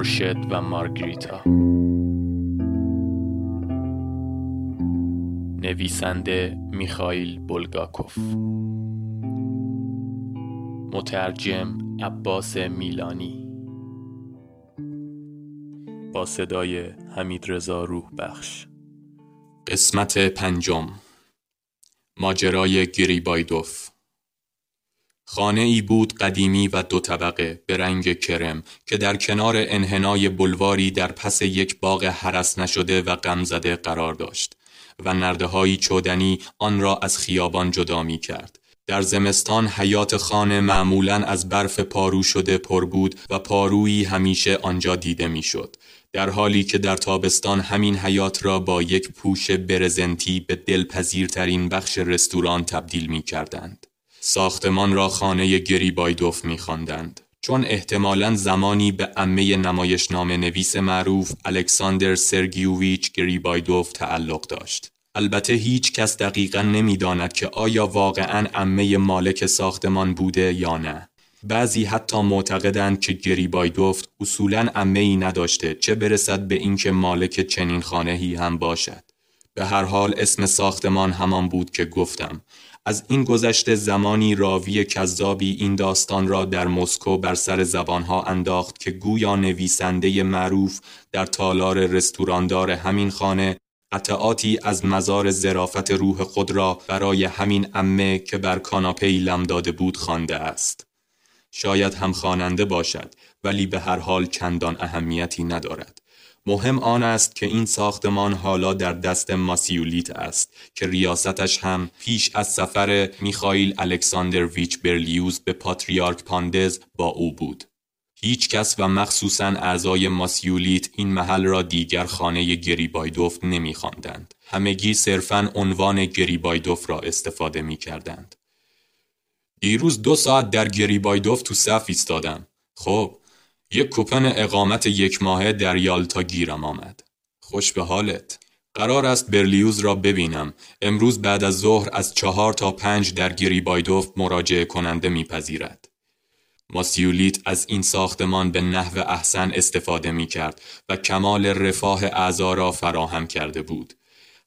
خورشید و مارگریتا. نویسنده میخائیل بولگاکوف. مترجم عباس میلانی. با صدای حمید رضا روح بخش قسمت پنجم. ماجرای گریبایدوف. خانه ای بود قدیمی و دو طبقه به رنگ کرم که در کنار انحنای بلواری در پس یک باغ حرس نشده و غمزده قرار داشت و نرده چودنی آن را از خیابان جدا می کرد. در زمستان حیات خانه معمولا از برف پارو شده پر بود و پارویی همیشه آنجا دیده می‌شد. در حالی که در تابستان همین حیات را با یک پوش برزنتی به دلپذیرترین بخش رستوران تبدیل می کردند. ساختمان را خانه گریبایدوف می خواندند. چون احتمالا زمانی به امه نمایشنامه نویس معروف الکساندر سرگیوویچ گریبایدوف تعلق داشت. البته هیچ کس دقیقا نمی‌داند که آیا واقعا امه مالک ساختمان بوده یا نه. بعضی حتی معتقدند که گریبایدوف اصولا امه ای نداشته چه برسد به اینکه مالک چنین خانهی هم باشد. به هر حال اسم ساختمان همان بود که گفتم از این گذشته زمانی راوی کذابی این داستان را در مسکو بر سر زبانها انداخت که گویا نویسنده معروف در تالار رستوراندار همین خانه قطعاتی از مزار زرافت روح خود را برای همین امه که بر کاناپه لم داده بود خوانده است. شاید هم خواننده باشد ولی به هر حال چندان اهمیتی ندارد. مهم آن است که این ساختمان حالا در دست ماسیولیت است که ریاستش هم پیش از سفر میخائیل الکساندرویچ برلیوز به پاتریارک پاندز با او بود. هیچ کس و مخصوصا اعضای ماسیولیت این محل را دیگر خانه گریبایدوف نمیخواندند. همگی صرفا عنوان گریبایدوف را استفاده می کردند. دیروز دو ساعت در گریبایدوف تو صف ایستادم. خب یک کوپن اقامت یک ماهه در یالتا گیرم آمد. خوش به حالت. قرار است برلیوز را ببینم. امروز بعد از ظهر از چهار تا پنج در گریبایدوف مراجعه کننده میپذیرد. ماسیولیت از این ساختمان به نحو احسن استفاده می کرد و کمال رفاه اعضا را فراهم کرده بود.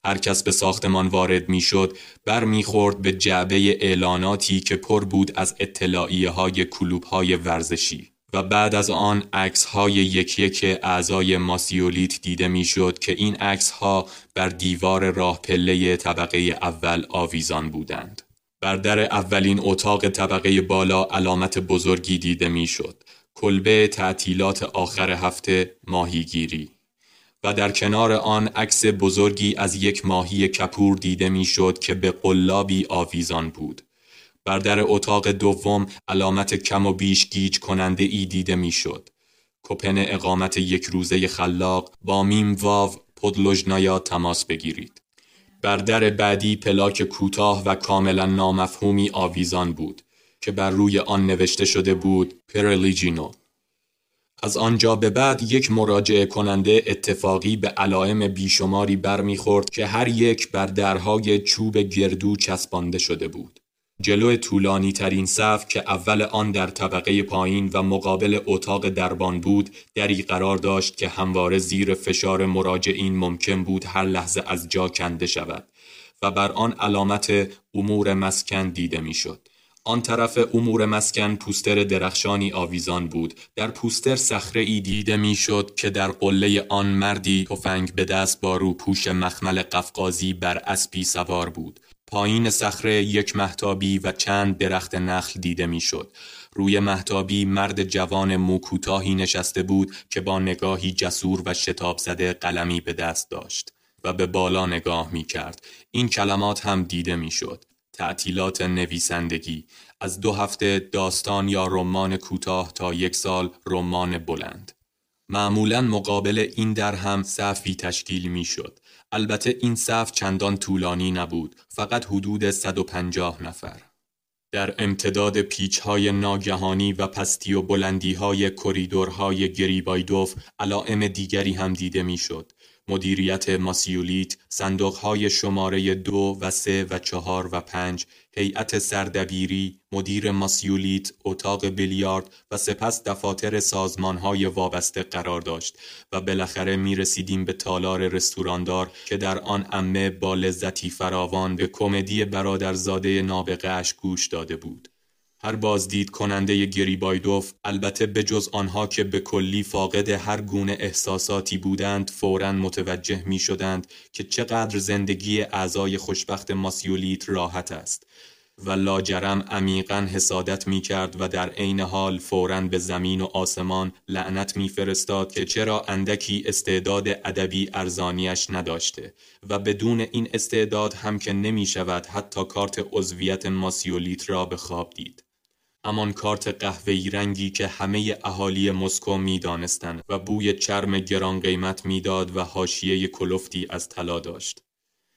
هر کس به ساختمان وارد می شد بر می خورد به جعبه اعلاناتی که پر بود از اطلاعیه های کلوب های ورزشی. و بعد از آن عکس های یک یک اعضای ماسیولیت دیده می‌شد که این عکس ها بر دیوار راه پله طبقه اول آویزان بودند. بر در اولین اتاق طبقه بالا علامت بزرگی دیده می‌شد. کلبه تعطیلات آخر هفته ماهیگیری و در کنار آن عکس بزرگی از یک ماهی کپور دیده می‌شد که به قلابی آویزان بود. بر در اتاق دوم علامت کم و بیش گیج کننده ای دیده می‌شد. کپن اقامت یک روزه خلاق با میم واو پدلوژنایا تماس بگیرید. بر در بعدی پلاک کوتاه و کاملا نامفهومی آویزان بود که بر روی آن نوشته شده بود پرلیجینو. از آنجا به بعد یک مراجعه کننده اتفاقی به علائم بیشماری برمیخورد که هر یک بر درهای چوب گردو چسبانده شده بود. جلو طولانی ترین صف که اول آن در طبقه پایین و مقابل اتاق دربان بود دری قرار داشت که همواره زیر فشار مراجعین ممکن بود هر لحظه از جا کنده شود و بر آن علامت امور مسکن دیده می‌شد. آن طرف امور مسکن پوستر درخشانی آویزان بود در پوستر صخره ای دیده می‌شد که در قله آن مردی تفنگ به دست با روپوش مخمل قفقازی بر اسبی سوار بود پایین صخره یک محتابی و چند درخت نخل دیده می‌شد. روی محتابی مرد جوان موکوتاهی نشسته بود که با نگاهی جسور و شتاب زده قلمی به دست داشت و به بالا نگاه می کرد. این کلمات هم دیده می شد. تعطیلات نویسندگی از دو هفته داستان یا رمان کوتاه تا یک سال رمان بلند. معمولا مقابل این در هم صفی تشکیل می شد. البته این صف چندان طولانی نبود فقط حدود 150 نفر در امتداد پیچهای ناگهانی و پستی و بلندیهای کریدورهای گریبایدوف علائم دیگری هم دیده می‌شد. مدیریت ماسیولیت، صندوقهای شماره دو و سه و چهار و پنج، هیئت سردبیری، مدیر ماسیولیت، اتاق بیلیارد و سپس دفاتر سازمانهای وابسته قرار داشت و بالاخره می رسیدیم به تالار رستوراندار که در آن امه با لذتی فراوان به کمدی برادرزاده نابغهش گوش داده بود. هر بازدید کننده گریبایدوف البته به جز آنها که به کلی فاقد هر گونه احساساتی بودند فورا متوجه می شدند که چقدر زندگی اعضای خوشبخت ماسیولیت راحت است و لاجرم عمیقا حسادت می کرد و در عین حال فورا به زمین و آسمان لعنت می فرستاد که چرا اندکی استعداد ادبی ارزانیش نداشته و بدون این استعداد هم که نمی شود حتی کارت عضویت ماسیولیت را به خواب دید. همان کارت قهوه‌ای رنگی که همه اهالی مسکو می‌دانستند و بوی چرم گران قیمت می‌داد و حاشیه کلفتی از طلا داشت.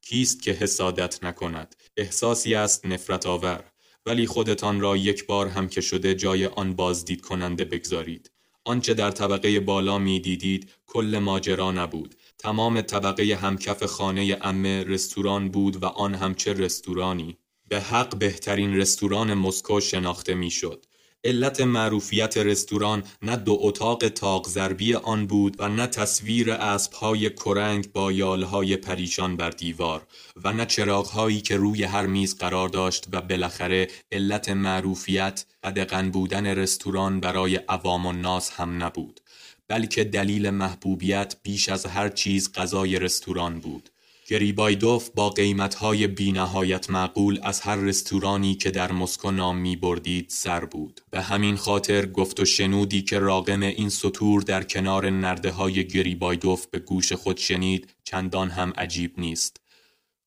کیست که حسادت نکند؟ احساسی است نفرت آور. ولی خودتان را یک بار هم که شده جای آن بازدید کننده بگذارید. آنچه در طبقه بالا می دیدید کل ماجرا نبود. تمام طبقه همکف خانه امه رستوران بود و آن هم چه رستورانی. به حق بهترین رستوران مسکو شناخته می‌شد. علت معروفیت رستوران نه دو اتاق تاق ضربی آن بود و نه تصویر اسبهای کرنگ با یالهای پریشان بر دیوار و نه چراغهایی که روی هر میز قرار داشت و بالاخره علت معروفیت قدغن بودن رستوران برای عوام و ناس هم نبود بلکه دلیل محبوبیت بیش از هر چیز غذای رستوران بود گریبایدوف با قیمتهای بینهایت معقول از هر رستورانی که در مسکو نام می بردید سر بود. به همین خاطر گفت و شنودی که راقم این سطور در کنار نرده های گریبایدوف به گوش خود شنید چندان هم عجیب نیست.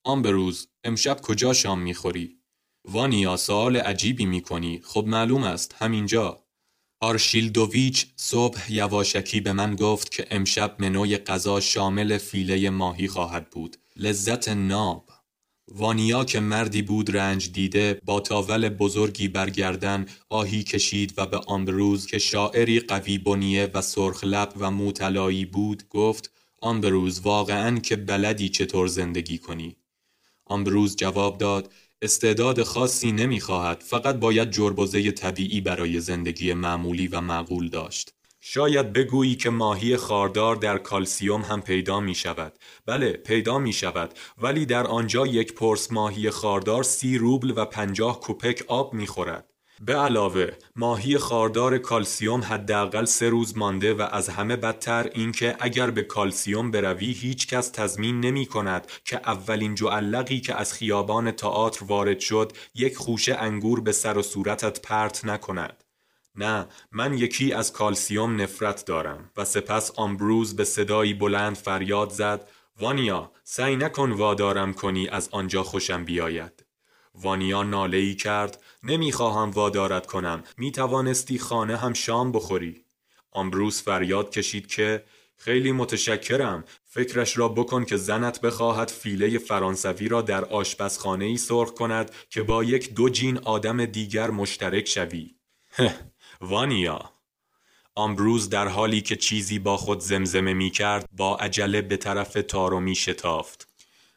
آمبروز امشب کجا شام می‌خوری؟ وانیا سوال عجیبی می‌کنی خب معلوم است همینجا آرشیلدوویچ صبح یواشکی به من گفت که امشب منوی غذا شامل فیله ماهی خواهد بود لذت ناب. وانیا که مردی بود رنج دیده با تاول بزرگی برگردن آهی کشید و به آمبروز که شاعری قوی بنیه و سرخ لب و موتلایی بود گفت آمبروز واقعا که بلدی چطور زندگی کنی؟ آمبروز جواب داد استعداد خاصی نمی‌خواهد فقط باید جربزه طبیعی برای زندگی معمولی و معقول داشت. شاید بگویی که ماهی خاردار در کالسیوم هم پیدا می شود. بله پیدا می شود ولی در آنجا یک پرس ماهی خاردار سی روبل و پنجاه کوپک آب می خورد. به علاوه ماهی خاردار کالسیوم حداقل سه روز مانده و از همه بدتر اینکه اگر به کالسیوم بروی هیچ کس تضمین نمی کند که اولین جعلقی که از خیابان تئاتر وارد شد یک خوشه انگور به سر و صورتت پرت نکند. نه من یکی از کالسیوم نفرت دارم و سپس آمبروز به صدایی بلند فریاد زد وانیا سعی نکن وادارم کنی از آنجا خوشم بیاید. وانیا ناله ای کرد نمی‌خواهم وادارت کنم می توانستی خانه هم شام بخوری. آمبروز فریاد کشید که خیلی متشکرم فکرش را بکن که زنت بخواهد فیله فرانسوی را در آشپزخانه ای سرخ کند که با یک دو جین آدم دیگر مشترک شوی. وانیا. آمبروز در حالی که چیزی با خود زمزمه می کرد با عجله به طرف تارو می شتافت.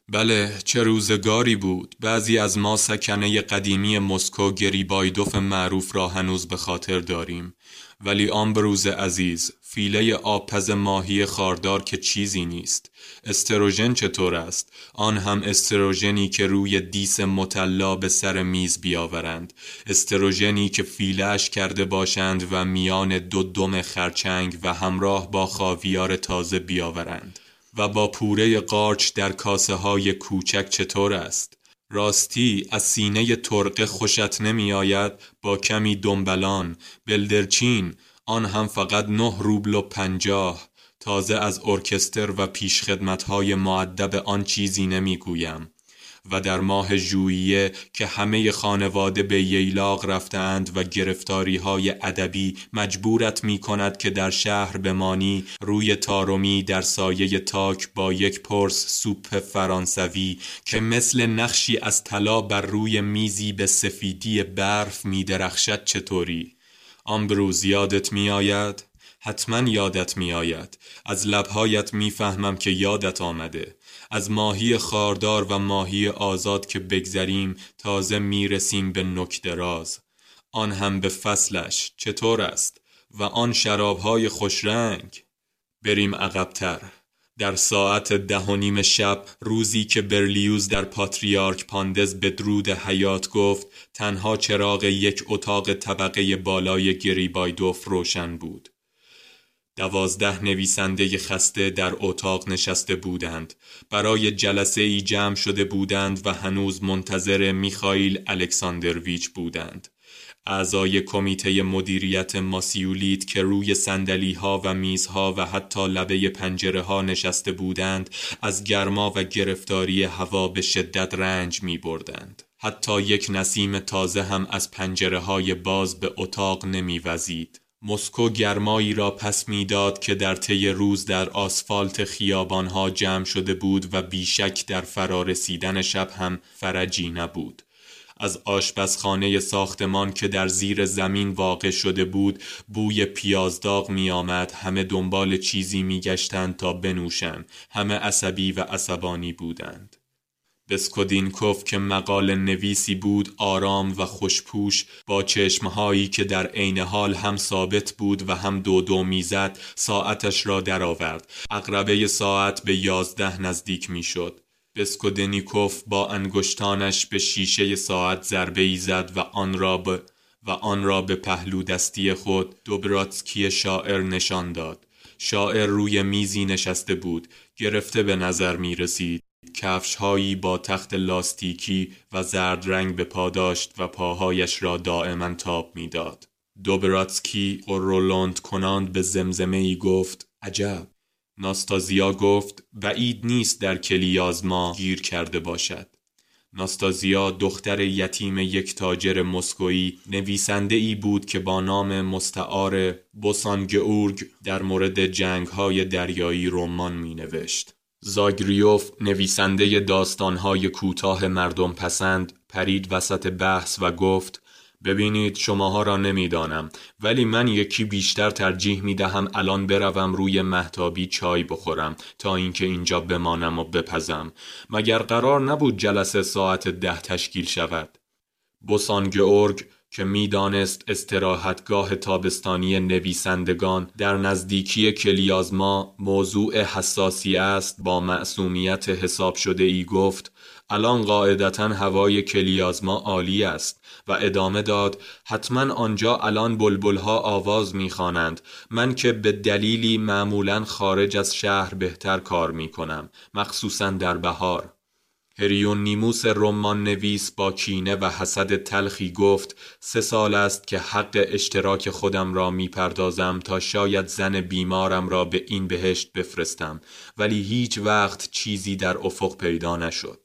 بله چه روزگاری بود. بعضی از ما سکنه قدیمی مسکو گریبایدوف معروف را هنوز به خاطر داریم. ولی آمبروز عزیز فیله آبپز ماهی خاردار که چیزی نیست. استروژن چطور است؟ آن هم استروژنی که روی دیس مطلا به سر میز بیاورند. استروژنی که فیلهش کرده باشند و میان دو دم خرچنگ و همراه با خاویار تازه بیاورند. و با پوره قارچ در کاسه های کوچک چطور است؟ راستی از سینه ترقه خوشت نمی آید با کمی دنبلان. بلدرچین آن هم فقط نه روبل و پنجاه تازه از ارکستر و پیشخدمتهای معدب آن چیزی نمی‌گویم و در ماه ژوئیه که همه خانواده به ییلاق رفتند و گرفتاری های ادبی مجبورت می کند که در شهر بمانی روی تارومی در سایه تاک با یک پرس سوپ فرانسوی که مثل نقشی از طلا بر روی میزی به سفیدی برف می درخشد چطوری؟ آمبروز یادت می آید؟ حتما یادت می آید از لبهایت می فهمم که یادت آمده. از ماهی خاردار و ماهی آزاد که بگذریم تازه می رسیم به نکدراز آن هم به فصلش چطور است؟ و آن شرابهای خوشرنگ؟ بریم عقبتر. در ساعت ده و نیم شب روزی که برلیوز در پاتریارک پاندز به درود حیات گفت تنها چراغ یک اتاق طبقه بالای گریبایدوف روشن بود. دوازده نویسنده خسته در اتاق نشسته بودند. برای جلسه ای جمع شده بودند و هنوز منتظر میخائیل الکساندرویچ بودند. اعضای کمیته مدیریت ماسیولیت که روی سندلی ها و میزها و حتی لبه پنجره ها نشسته بودند از گرما و گرفتاری هوا به شدت رنج می بردند. حتی یک نسیم تازه هم از پنجره های باز به اتاق نمی وزید. مسکو گرمایی را پس می‌داد که در طی روز در آسفالت خیابانها جمع شده بود و بیشک در فرارسیدن شب هم فرجی نبود. از آشپزخانه ساختمان که در زیر زمین واقع شده بود بوی پیازداغ می آمد همه دنبال چیزی می گشتند تا بنوشند همه عصبی و عصبانی بودند بسکودینکوف که مقال نویسی بود آرام و خوشپوش با چشمهایی که در عین حال هم ثابت بود و هم دو دو می‌زد ساعتش را درآورد. اقربه ساعت به یازده نزدیک می‌شد. بسکودنیکوف با انگشتانش به شیشه ساعت ضربه ای زد و آن را به و آن را به پهلو دستی خود دوبراتسکی شاعر نشان داد. شاعر روی میزی نشسته بود. گرفته به نظر می رسید. کفش هایی با تخت لاستیکی و زرد رنگ به پا داشت و پاهایش را دائما تاب می‌داد. دوبراتسکی قرولند کناند به زمزمه ای گفت عجب ناستازیا گفت بعید نیست در کلیازما گیر کرده باشد. ناستازیا دختر یتیم یک تاجر مسکویی نویسنده ای بود که با نام مستعار بوسانگورگ در مورد جنگ های دریایی رمان می نوشت. زاگریوف نویسنده داستانهای کوتاه مردم پسند پرید وسط بحث و گفت ببینید شماها را نمی‌دانم ولی من یکی بیشتر ترجیح می دهم الان بروم روی محتابی چای بخورم تا اینکه اینجا بمانم و بپزم. مگر قرار نبود جلسه ساعت ده تشکیل شود؟ بوسان ارگ که می‌دانست استراحتگاه تابستانی نویسندگان در نزدیکی کلیازما موضوع حساسی است با معصومیت حساب شده ای گفت الان قاعدتا هوای کلیازما عالی است و ادامه داد حتما آنجا الان بلبلها آواز می‌خوانند. من که به دلیلی معمولا خارج از شهر بهتر کار می‌کنم مخصوصا در بهار. هریون نیموس رمان نویس با کینه و حسد تلخی گفت سه سال است که حق اشتراک خودم را می‌پردازم تا شاید زن بیمارم را به این بهشت بفرستم. ولی هیچ وقت چیزی در افق پیدا نشد.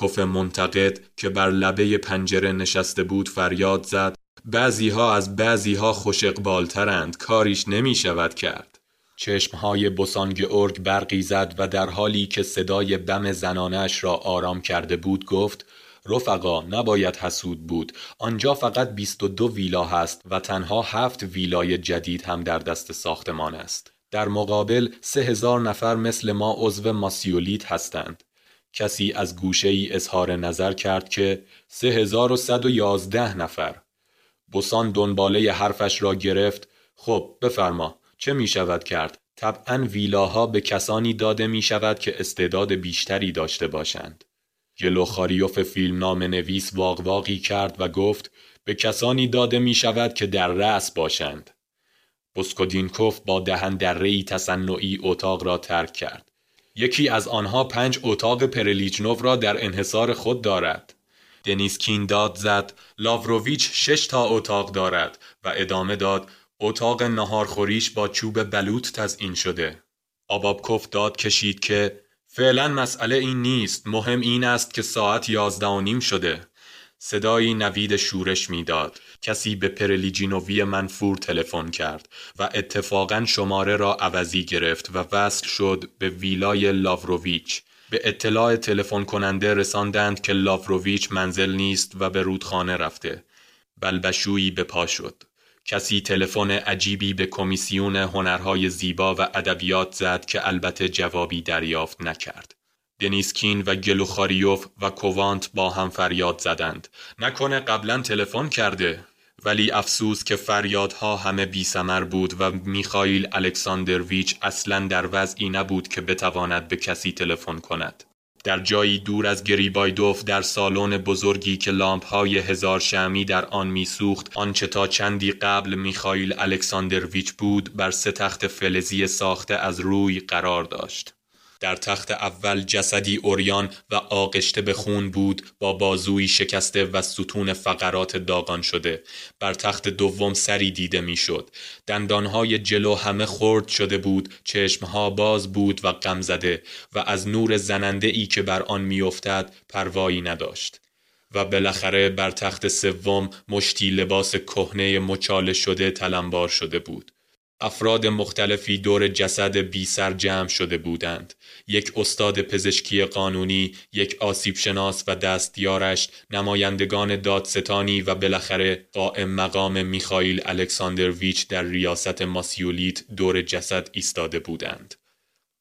کف منتقد که بر لبه پنجره نشسته بود فریاد زد بعضی ها از بعضی ها خوش اقبالترند کاریش نمی شود کرد. چشمهای بسانگ ارگ برقی زد و در حالی که صدای بم زنانش را آرام کرده بود گفت رفقا نباید حسود بود. آنجا فقط 22 ویلا هست و تنها هفت ویلای جدید هم در دست ساختمان است. در مقابل سه هزار نفر مثل ما عضو ماسیولیت هستند. کسی از گوشه ای اظهار نظر کرد که 3111 نفر. بوسان دنباله حرفش را گرفت. خب بفرما چه می شود کرد؟ طبعا ویلاها به کسانی داده می شود که استعداد بیشتری داشته باشند. گلوخاریوف فیلم نام نویس واقواقی کرد و گفت به کسانی داده می شود که در رأس باشند. بسکودینکوف با دهن در ری تصنعی اتاق را ترک کرد. یکی از آنها پنج اتاق پرلیچنوف را در انحصار خود دارد. دنیسکین داد زد لاوروویچ شش تا اتاق دارد و ادامه داد اتاق نهارخوریش با چوب بلوط تزئین شده. آبابکوف داد کشید که فعلا مسئله این نیست مهم این است که ساعت یازده و نیم شده صدایی نوید شورش می‌داد. کسی به پرلیجینووی منفور تلفن کرد و اتفاقا شماره را عوضی گرفت و وصل شد به ویلای لاوروویچ. به اطلاع تلفن کننده رساندند که لاوروویچ منزل نیست و به رودخانه رفته. بلبشویی به پا شد. کسی تلفن عجیبی به کمیسیون هنرهای زیبا و ادبیات زد که البته جوابی دریافت نکرد. دنیسکین و گلوخاریوف و کووانت با هم فریاد زدند. نکنه قبلا تلفن کرده. ولی افسوس که فریادها همه بی سمر بود و میخائیل الکساندرویچ اصلا در وضعی نبود که بتواند به کسی تلفن کند. در جایی دور از گریبایدوف در سالن بزرگی که لامپ های هزار شمی در آن میسوخت آنچه تا چندی قبل میخائیل الکساندرویچ بود بر سه تخت فلزی ساخته از روی قرار داشت. در تخت اول جسدی اوریان و آغشته به خون بود با بازوی شکسته و ستون فقرات داغان شده. بر تخت دوم سری دیده می‌شد. دندانهای جلو همه خرد شده بود چشمها باز بود و غم زده و از نور زننده ای که بر آن میافتد پروایی نداشت. و بالاخره بر تخت سوم مشتی لباس کهنه مچاله شده تلمبار شده بود. افراد مختلفی دور جسد بی سر جمع شده بودند. یک استاد پزشکی قانونی، یک آسیب شناس و دستیارش، نمایندگان دادستانی و بالاخره قائم مقام میخائیل الکساندرویچ در ریاست ماسیولیت دور جسد ایستاده بودند.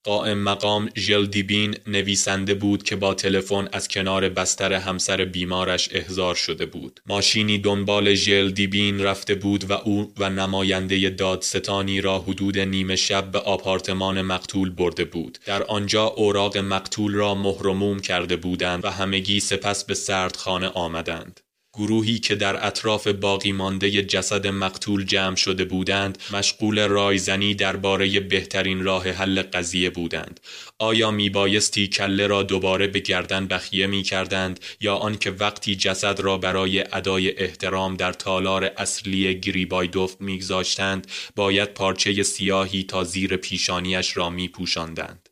قائم مقام ژلدیبین نویسنده بود که با تلفن از کنار بستر همسر بیمارش احضار شده بود. ماشینی دنبال ژلدیبین رفته بود و او و نماینده دادستانی را حدود نیمه شب به آپارتمان مقتول برده بود. در آنجا اوراق مقتول را مهرموم کرده بودند و همگی سپس به سردخانه آمدند. گروهی که در اطراف باقی مانده جسد مقتول جمع شده بودند مشغول رایزنی درباره بهترین راه حل قضیه بودند. آیا می بایستی کله را دوباره به گردن بخیه می کردند یا آنکه وقتی جسد را برای ادای احترام در تالار اصلی گریبایدوف میگذاشتند باید پارچه سیاهی تا زیر پیشانیش را می پوشاندند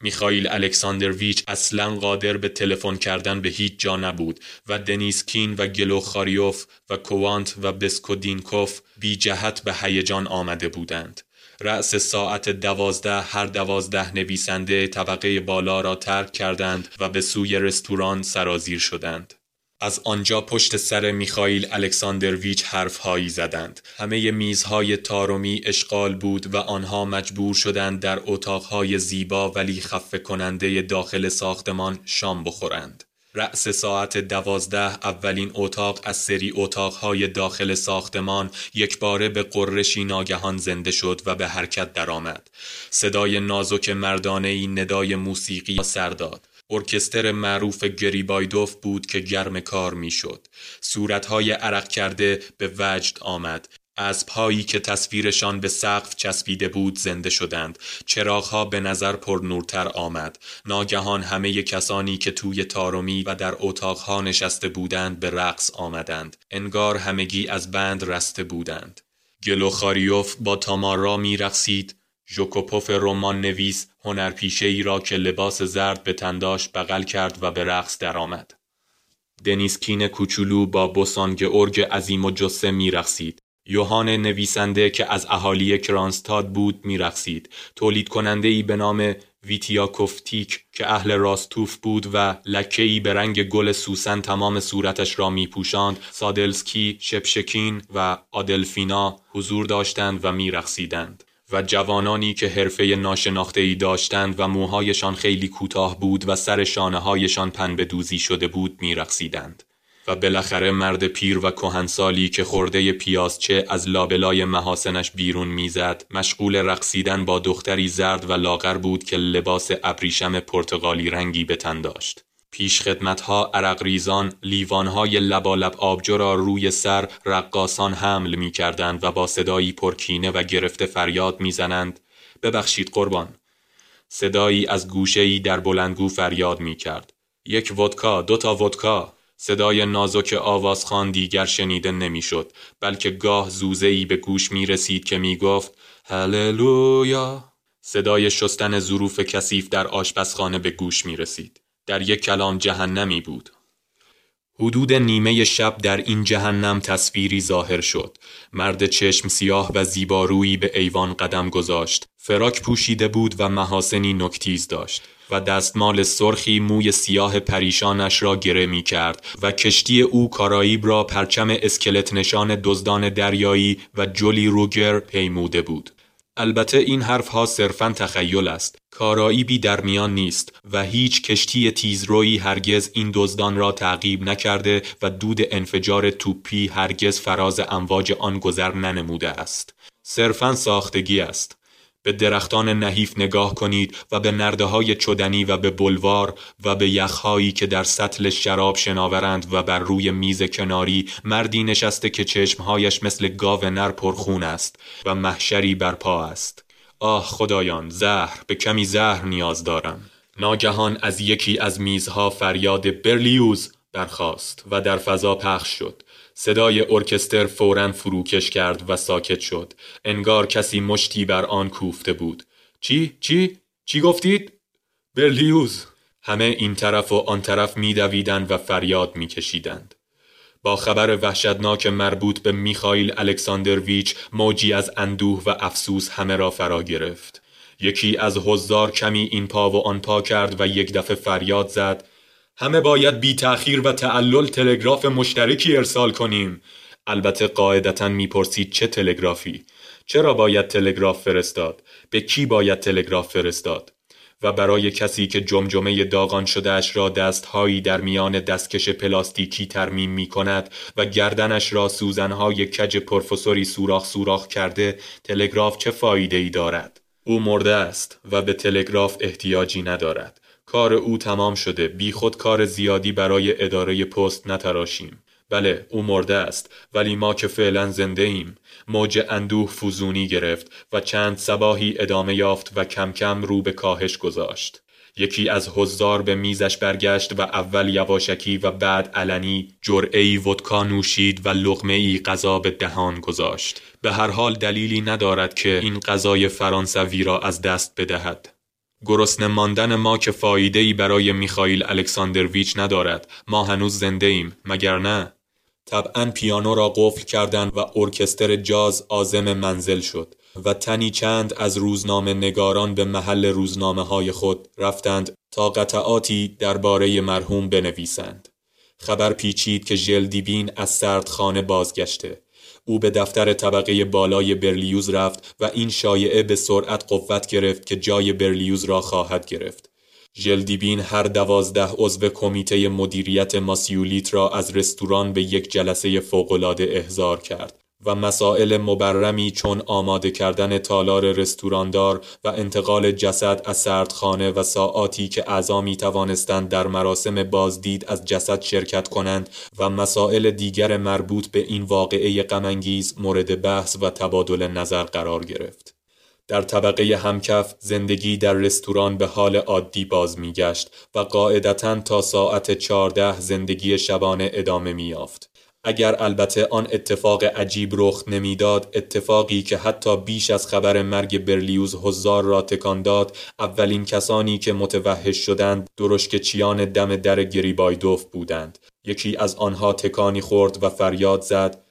میخائیل الکساندرویچ اصلا قادر به تلفن کردن به هیچ جا نبود و دنیسکین و گلوخاریوف و کوانت و بسکودینکوف بی جهت به هیجان آمده بودند. رأس ساعت دوازده هر دوازده نویسنده طبقه بالا را ترک کردند و به سوی رستوران سرازیر شدند. از آنجا پشت سر میخائیل الکساندرویچ حرفهایی زدند. همه میزهای تارومی اشغال بود و آنها مجبور شدند در اتاقهای زیبا ولی خفه کننده داخل ساختمان شام بخورند. رأس ساعت دوازده اولین اتاق از سری اتاقهای داخل ساختمان یک باره به قرشی ناگهان زنده شد و به حرکت درآمد. صدای نازک مردانه ای ندای موسیقی سر داد. ارکستر معروف گریبایدوف بود که گرم کار می‌شد. صورتهای عرق کرده به وجد آمد. از پایی که تصویرشان به سقف چسبیده بود زنده شدند. چراغها به نظر پر نورتر آمد. ناگهان همه کسانی که توی تارومی و در اتاقها نشسته بودند به رقص آمدند. انگار همگی از بند رسته بودند. گلوخاریوف با تامارا می رقصید ژوکوپوف رمان نویس هنرپیشه ای را که لباس زرد به تنداش بغل کرد و به رقص درآمد. دنیسکین کوچولو با بوسانگ ارگ عظیم و جسه میرقصید. یوهان نویسنده که از اهالی کرانستاد بود میرقصید. تولید کننده ای به نام ویتیاکوفتیک که اهل راستوف بود و لکه‌ای به رنگ گل سوسن تمام صورتش را میپوشاند سادلسکی، شپشکین و آدلفینا حضور داشتند و میرقصیدند. و جوانانی که حرفه ناشناخته ای داشتند و موهایشان خیلی کوتاه بود و سر شانه هایشان پنبه دوزی شده بود میرقصیدند. و بالاخره مرد پیر و کهنسالی که خورده پیازچه از لابلای محاسنش بیرون می‌زد مشغول رقصیدن با دختری زرد و لاغر بود که لباس ابریشم پرتغالی رنگی به تن داشت. پیشخدمتها عرقریزان لیوانهای لبالب آبجو را روی سر رقاسان حمل می کردند و با صدایی پرکینه و گرفته فریاد می‌زنند ببخشید قربان. صدایی از گوشه‌ای در بلندگو فریاد می کرد یک ودکا دو تا ودکا. صدای نازک آوازخان دیگر شنیده نمی‌شد بلکه گاه زوزه‌ای به گوش می رسید که می گفت هللویا. صدای شستن ظروف کثیف در آشپزخانه به گوش می رسید در یک کلام جهنمی بود. حدود نیمه شب در این جهنم تصویری ظاهر شد. مرد چشم سیاه و زیبارویی به ایوان قدم گذاشت. فراک پوشیده بود و محاسنی نکتیز داشت و دستمال سرخی موی سیاه پریشانش را گره می کرد و کشتی او کارائیب را پرچم اسکلت نشان دزدان دریایی و جولی روگر پیموده بود. البته این حرف ها صرفا تخیل است. کارائیبی در میان نیست و هیچ کشتی تیزرویی هرگز این دزدان را تعقیب نکرده و دود انفجار توپی هرگز فراز امواج آن گذر ننموده است. صرفا ساختگی است. به درختان نحیف نگاه کنید و به نرده های چدنی و به بلوار و به یخهایی که در سطل شراب شناورند و بر روی میز کناری مردی نشسته که چشمهایش مثل گاو نر پرخون است و محشری برپا است. آه خدایان زهر به کمی زهر نیاز دارم. ناگهان از یکی از میزها فریاد برلیوز برخاست و در فضا پخش شد. صدای ارکستر فورا فروکش کرد و ساکت شد. انگار کسی مشتی بر آن کوفته بود. چی؟ چی؟ چی گفتید؟ برلیوز. همه این طرف و آن طرف میدویدند و فریاد میکشیدند. با خبر وحشتناک مربوط به میخائیل الکساندرویچ موجی از اندوه و افسوس همه را فرا گرفت. یکی از حضار کمی این پا و آن پا کرد و یک دفعه فریاد زد همه باید بی تأخیر و تعلل تلگراف مشترکی ارسال کنیم البته قاعدتا می‌پرسید چه تلگرافی چرا باید تلگراف فرستاد به کی باید تلگراف فرستاد و برای کسی که جمجمه داغان شدهش را دستهایی در میان دستکش پلاستیکی ترمیم می کند و گردنش را سوزنهای کج پروفسوری سوراخ سوراخ کرده تلگراف چه فایده ای دارد؟ او مرده است و به تلگراف احتیاجی ندارد. کار او تمام شده. بی خود کار زیادی برای اداره پست نتراشیم. بله او مرده است ولی ما که فعلا زنده ایم. موج اندوه فوزونی گرفت و چند سباهی ادامه یافت و کم کم رو به کاهش گذاشت. یکی از حضار به میزش برگشت و اول یواشکی و بعد علنی جرعی ودکا نوشید و لغمه ای غذا به دهان گذاشت. به هر حال دلیلی ندارد که این غذای فرانسوی را از دست بدهد. گرسنه ماندن ما که ای برای میخائیل الکساندرویچ ندارد. ما هنوز زنده ایم. مگر نه؟ طبعا پیانو را قفل کردند و ارکستر جاز آزم منزل شد و تنی چند از روزنامه نگاران به محل روزنامه های خود رفتند تا قطعاتی درباره مرحوم بنویسند. خبر پیچید که ژلدیبین از سردخانه بازگشته. او به دفتر طبقه بالای برلیوز رفت و این شایعه به سرعت قوت گرفت که جای برلیوز را خواهد گرفت. ژلدیبین هر دوازده عضو کمیته مدیریت ماسیولیت را از رستوران به یک جلسه فوقالعاده احضار کرد و مسائل مبرمی چون آماده کردن تالار رستوراندار و انتقال جسد از سردخانه و ساعاتی که اعضا می توانستند در مراسم بازدید از جسد شرکت کنند و مسائل دیگر مربوط به این واقعه غمانگیز مورد بحث و تبادل نظر قرار گرفت. در طبقه همکف زندگی در رستوران به حال عادی باز میگشت و قاعدتا تا ساعت چهارده زندگی شبانه ادامه میافت. اگر البته آن اتفاق عجیب رخ نمی‌داد اتفاقی که حتی بیش از خبر مرگ برلیوز هزار را تکان داد اولین کسانی که متوحش شدند چیان دم در گریبایدوف بودند یکی از آنها تکانی خورد و فریاد زد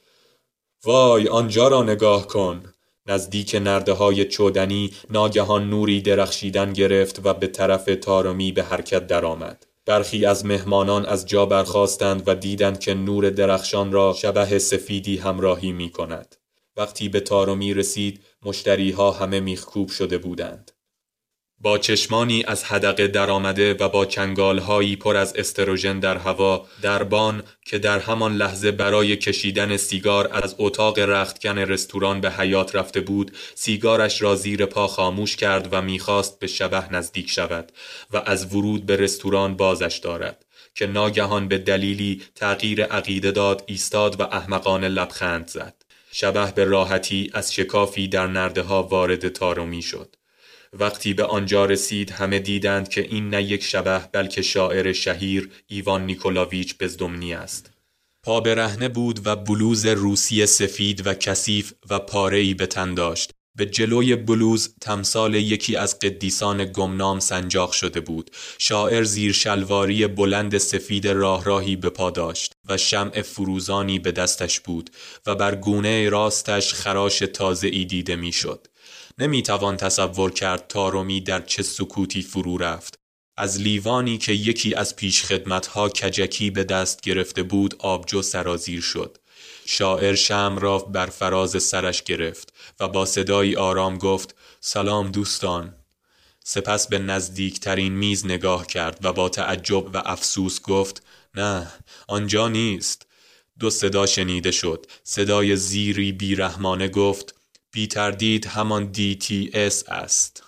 وای آنجا را نگاه کن نزدیک نرده های چودنی ناگهان نوری درخشیدن گرفت و به طرف تارمی به حرکت درآمد. برخی از مهمانان از جا برخواستند و دیدند که نور درخشان را شبه سفیدی همراهی می کند. وقتی به تارومی رسید مشتریها همه میخکوب شده بودند. با چشمانی از حدقه درآمده و با چنگالهایی پر از استروژن در هوا دربان که در همان لحظه برای کشیدن سیگار از اتاق رختکن رستوران به حیات رفته بود سیگارش را زیر پا خاموش کرد و می‌خواست به شبه نزدیک شود و از ورود به رستوران بازش دارد که ناگهان به دلیلی تغییر عقیده داد ایستاد و احمقانه لبخند زد. شبه به راحتی از شکافی در نرده ها وارد تارومی شد وقتی به آنجا رسید همه دیدند که این نه یک شبه بلکه شاعر شهیر ایوان نیکولاویچ بزدمنی است. پا برهنه بود و بلوز روسی سفید و کثیف و پاره‌ای به تن داشت. به جلوی بلوز تمثال یکی از قدیسان گمنام سنجاق شده بود. شاعر زیر شلواری بلند سفید راه راهی به پا داشت و شمع فروزانی به دستش بود و بر گونه راستش خراش تازه ای دیده می‌شد. نمی‌توان تصور کرد تارومی در چه سکوتی فرو رفت. از لیوانی که یکی از پیشخدمتها کجکی به دست گرفته بود آبجو سرازیر شد. شاعر شم را بر فراز سرش گرفت و با صدایی آرام گفت سلام دوستان. سپس به نزدیکترین میز نگاه کرد و با تعجب و افسوس گفت نه آنجا نیست. دو صدا شنیده شد. صدای زیری بیرحمانه گفت بی تردید همان اس است.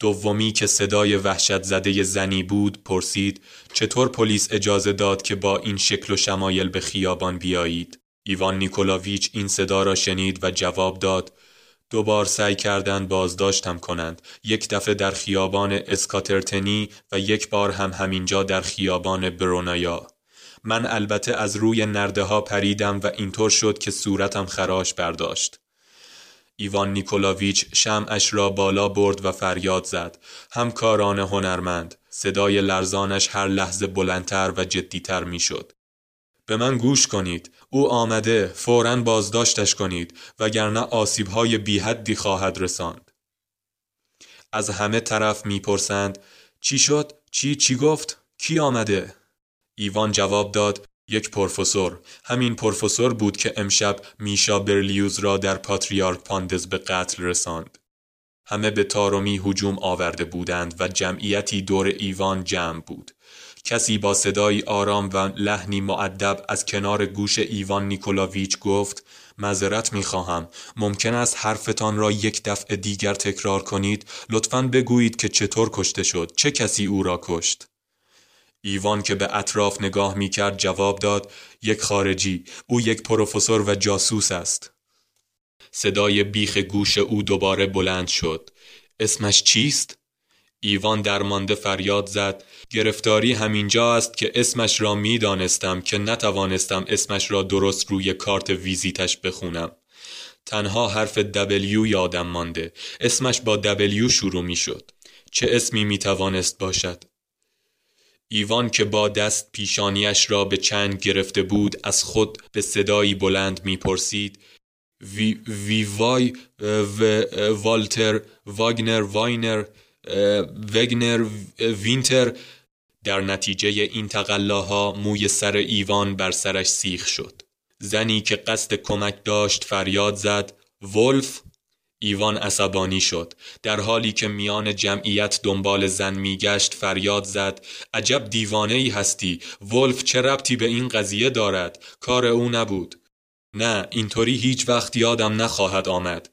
دومی که صدای وحشت زده زنی بود پرسید چطور پلیس اجازه داد که با این شکل و شمایل به خیابان بیایید؟ ایوان نیکولاویچ این صدا را شنید و جواب داد دو بار سعی کردند بازداشتم کنند. یک دفعه در خیابان اسکاترتنی و یک بار هم همینجا در خیابان برونایا. من البته از روی نرده ها پریدم و اینطور شد که صورتم خراش برداشت. ایوان نیکولاویچ شمعش را بالا برد و فریاد زد. همکاران هنرمند. صدای لرزانش هر لحظه بلندتر و جدیتر می‌شد. به من گوش کنید. او آمده. فورا بازداشتش کنید. وگرنه آسیبهای بیحدی خواهد رساند. از همه طرف می‌پرسند چی شد؟ چی؟ چی گفت؟ کی آمده؟ ایوان جواب داد یک پروفسور. همین پروفسور بود که امشب میشا برلیوز را در پاتریارک پاندز به قتل رساند. همه به تارومی هجوم آورده بودند و جمعیتی دور ایوان جمع بود. کسی با صدایی آرام و لحنی معدب از کنار گوش ایوان نیکولاویچ گفت معذرت می‌خواهم. ممکن است حرفتان را یک دفعه دیگر تکرار کنید؟ لطفا بگویید که چطور کشته شد. چه کسی او را کشت؟ ایوان که به اطراف نگاه می کرد جواب داد یک خارجی او یک پروفسور و جاسوس است. صدای بیخ گوش او دوباره بلند شد. اسمش چیست؟ ایوان درمانده فریاد زد. گرفتاری همینجا است که اسمش را می دانستم که نتوانستم اسمش را درست روی کارت ویزیتش بخونم. تنها حرف W یادم مانده. اسمش با W شروع می شد چه اسمی می توانست باشد؟ ایوان که با دست پیشانیش را به چنگ گرفته بود از خود به صدایی بلند می‌پرسید وی, وی وای و والتر واگنر واینر وگنر وینتر؟ در نتیجه این تقلاها موی سر ایوان بر سرش سیخ شد. زنی که قصد کمک داشت فریاد زد ولف؟ ایوان عصبانی شد. در حالی که میان جمعیت دنبال زن میگشت فریاد زد عجب دیوانه ای هستی ولف چه ربطی به این قضیه دارد؟ کار او نبود. نه اینطوری هیچ وقت یادم نخواهد آمد.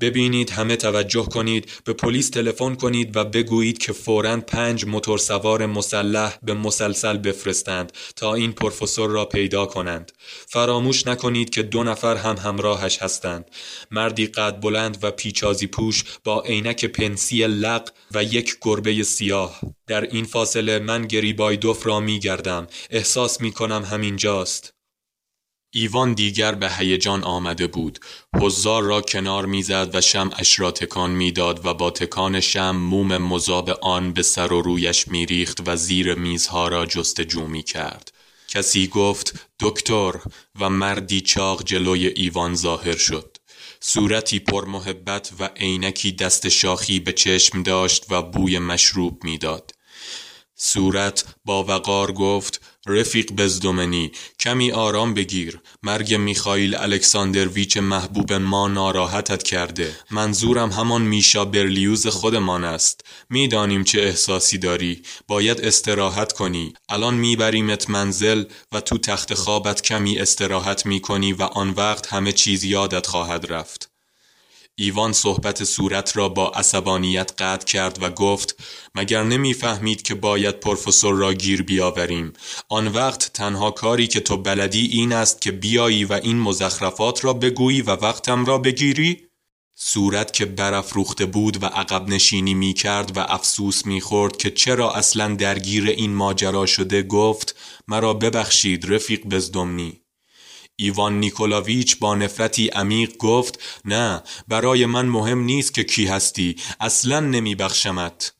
ببینید همه توجه کنید به پلیس تلفن کنید و بگویید که فوراً پنج موتورسوار مسلح به مسلسل بفرستند تا این پروفسور را پیدا کنند. فراموش نکنید که دو نفر هم همراهش هستند. مردی قد بلند و پیچازی پوش با عینک پنسی لق و یک گربه سیاه. در این فاصله من گریبایدوف را می گردم احساس می کنم همینجاست. ایوان دیگر به هیجان آمده بود. حضار را کنار می‌زد و شمعش را تکان می‌داد و با تکان شم موم مذاب آن به سر و رویش میریخت و زیر میزها را جستجو می کرد کسی گفت دکتر و مردی چاق جلوی ایوان ظاهر شد. صورتی پر محبت و عینکی دست شاخی به چشم داشت و بوی مشروب می‌داد. صورت با وقار گفت رفیق بزدومنی کمی آرام بگیر. مرگ میخائیل الکساندرویچ محبوب ما ناراحتت کرده. منظورم همان میشا برلیوز خودمان است. می‌دانیم چه احساسی داری. باید استراحت کنی. الان میبریمت منزل و تو تخت خوابت کمی استراحت می‌کنی و آن وقت همه چیز یادت خواهد رفت. ایوان صحبت صورت را با عصبانیت قطع کرد و گفت مگر نمی‌فهمید که باید پروفسور را گیر بیاوریم؟ آن وقت تنها کاری که تو بلدی این است که بیایی و این مزخرفات را بگویی و وقتم را بگیری؟ صورت که برافروخته بود و عقب نشینی می کرد و افسوس می خورد که چرا اصلا درگیر این ماجرا شده گفت مرا ببخشید رفیق بزدمنی. ایوان نیکولاویچ با نفرتی عمیق گفت نه برای من مهم نیست که کی هستی اصلا نمی بخشمت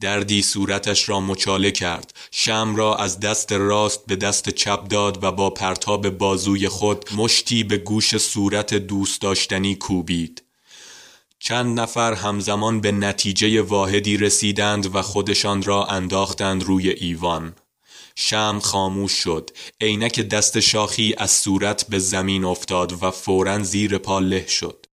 دردی صورتش را مچاله کرد. شم را از دست راست به دست چپ داد و با پرتاب بازوی خود مشتی به گوش صورت دوست داشتنی کوبید. چند نفر همزمان به نتیجه واحدی رسیدند و خودشان را انداختند روی ایوان. شم خاموش شد. عینک دست شاخی از صورت به زمین افتاد و فورا زیر پا له شد.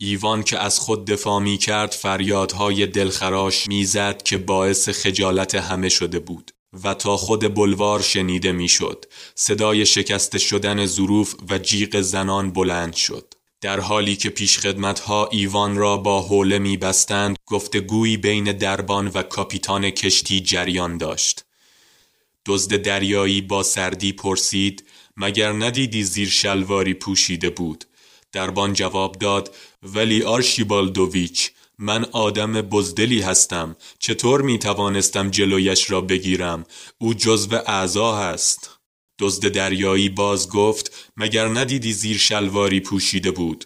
ایوان که از خود دفاع می کرد فریادهای دلخراش می‌زد که باعث خجالت همه شده بود و تا خود بلوار شنیده می‌شد صدای شکست شدن ظروف و جیغ زنان بلند شد. در حالی که پیشخدمتها ایوان را با حوله می بستند گفتگویی بین دربان و کاپیتان کشتی جریان داشت. دزد دریایی با سردی پرسید مگر ندیدی زیر شلواری پوشیده بود؟ دربان جواب داد ولی آرشیبالدوویچ من آدم بزدلی هستم چطور می توانستم جلویش را بگیرم؟ او جزو اعضا هست. دزد دریایی باز گفت مگر ندیدی زیر شلواری پوشیده بود؟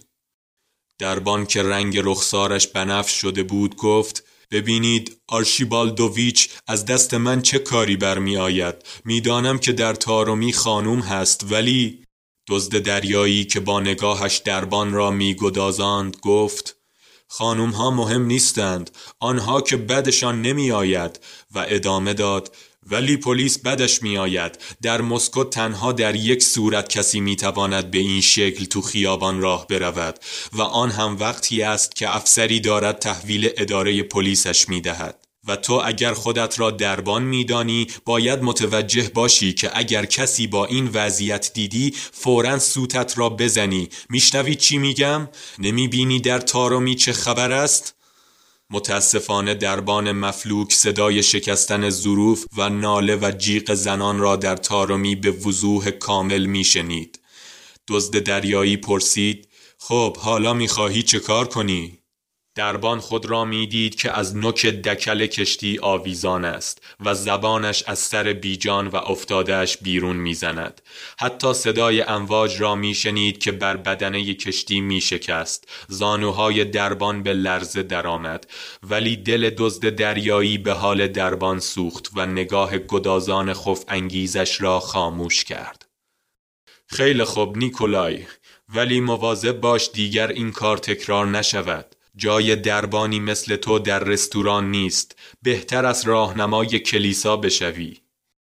دربان که رنگ رخسارش بنفش شده بود گفت ببینید آرشیبالدوویچ از دست من چه کاری برمی آید می‌دانم که در تارومی خانوم هست ولی دزد دریایی که با نگاهش دربان را میگدازاند گفت خانوم ها مهم نیستند آنها که بدشان نمی آید و ادامه داد ولی پلیس بدش میآید. در مسکو تنها در یک صورت کسی می‌تواند به این شکل تو خیابان راه برود و آن هم وقتی است که افسری دارد تحویل اداره پلیسش می‌دهد. و تو اگر خودت را دربان میدانی باید متوجه باشی که اگر کسی با این وضعیت دیدی فورا سوتت را بزنی. میشنوی چی میگم؟ نمی‌بینی در تارومی چه خبر است؟ متاسفانه دربان مفلوک صدای شکستن ظروف و ناله و جیغ زنان را در تارومی به وضوح کامل میشنید دزد دریایی پرسید خب حالا می‌خواهی چه کار کنی؟ دربان خود را می‌دید که از نوک دکل کشتی آویزان است و زبانش از سر بیجان و افتادهش بیرون می‌زند. حتی صدای امواج را میشنید که بر بدنه کشتی میشکست. زانوهای دربان به لرزه درآمد. ولی دل دزد دریایی به حال دربان سوخت و نگاه گدازان خف انگیزش را خاموش کرد. خیلی خوب نیکولای. ولی مواظب باش دیگر این کار تکرار نشود. جای دربانی مثل تو در رستوران نیست. بهتر از راهنمای کلیسا بشوی.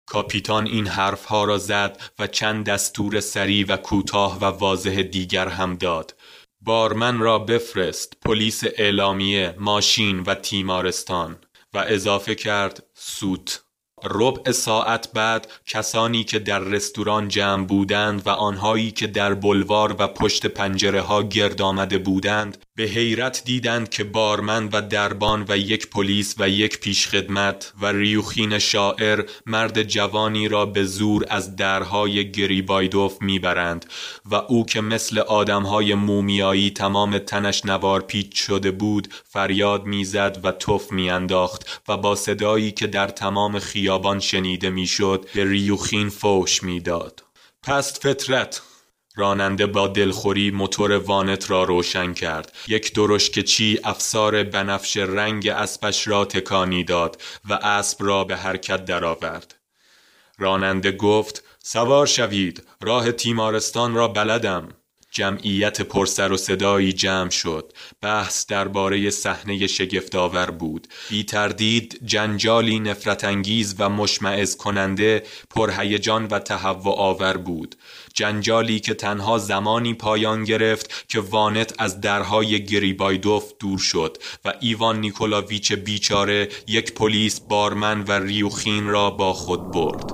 کاپیتان این حرفها را زد و چند دستور سریع و کوتاه و واضح دیگر هم داد. بارمن را بفرست پلیس اعلامیه ماشین و تیمارستان و اضافه کرد سوت. ربع ساعت بعد کسانی که در رستوران جمع بودند و آنهایی که در بلوار و پشت پنجره ها گرد آمده بودند به حیرت دیدند که بارمن و دربان و یک پلیس و یک پیشخدمت و ریوخین شاعر مرد جوانی را به زور از درهای گریبایدوف می‌برند و او که مثل آدمهای مومیایی تمام تنش نوار پیچ شده بود فریاد می‌زد و تف میانداخت و با صدایی که در تمام خیابان شنیده می‌شد به ریوخین فوش می‌داد. پست فطرت راننده با دلخوری موتور وانت را روشن کرد. یک چی افسار بنفش رنگ اسبش را تکانی داد و اسب را به حرکت درآورد. راننده گفت سوار شوید راه تیمارستان را بلدم. جمعیت پرسر و صدایی جمع شد. بحث درباره صحنه شگفتآور بود. بی تردید جنجالی نفرت انگیز و مشمعز کننده پرهیجان و تهوع آور بود. جنجالی که تنها زمانی پایان گرفت که وانت از درهای گریبایدوف دور شد و ایوان نیکولاویچ بیچاره یک پلیس بارمن و ریوخین را با خود برد.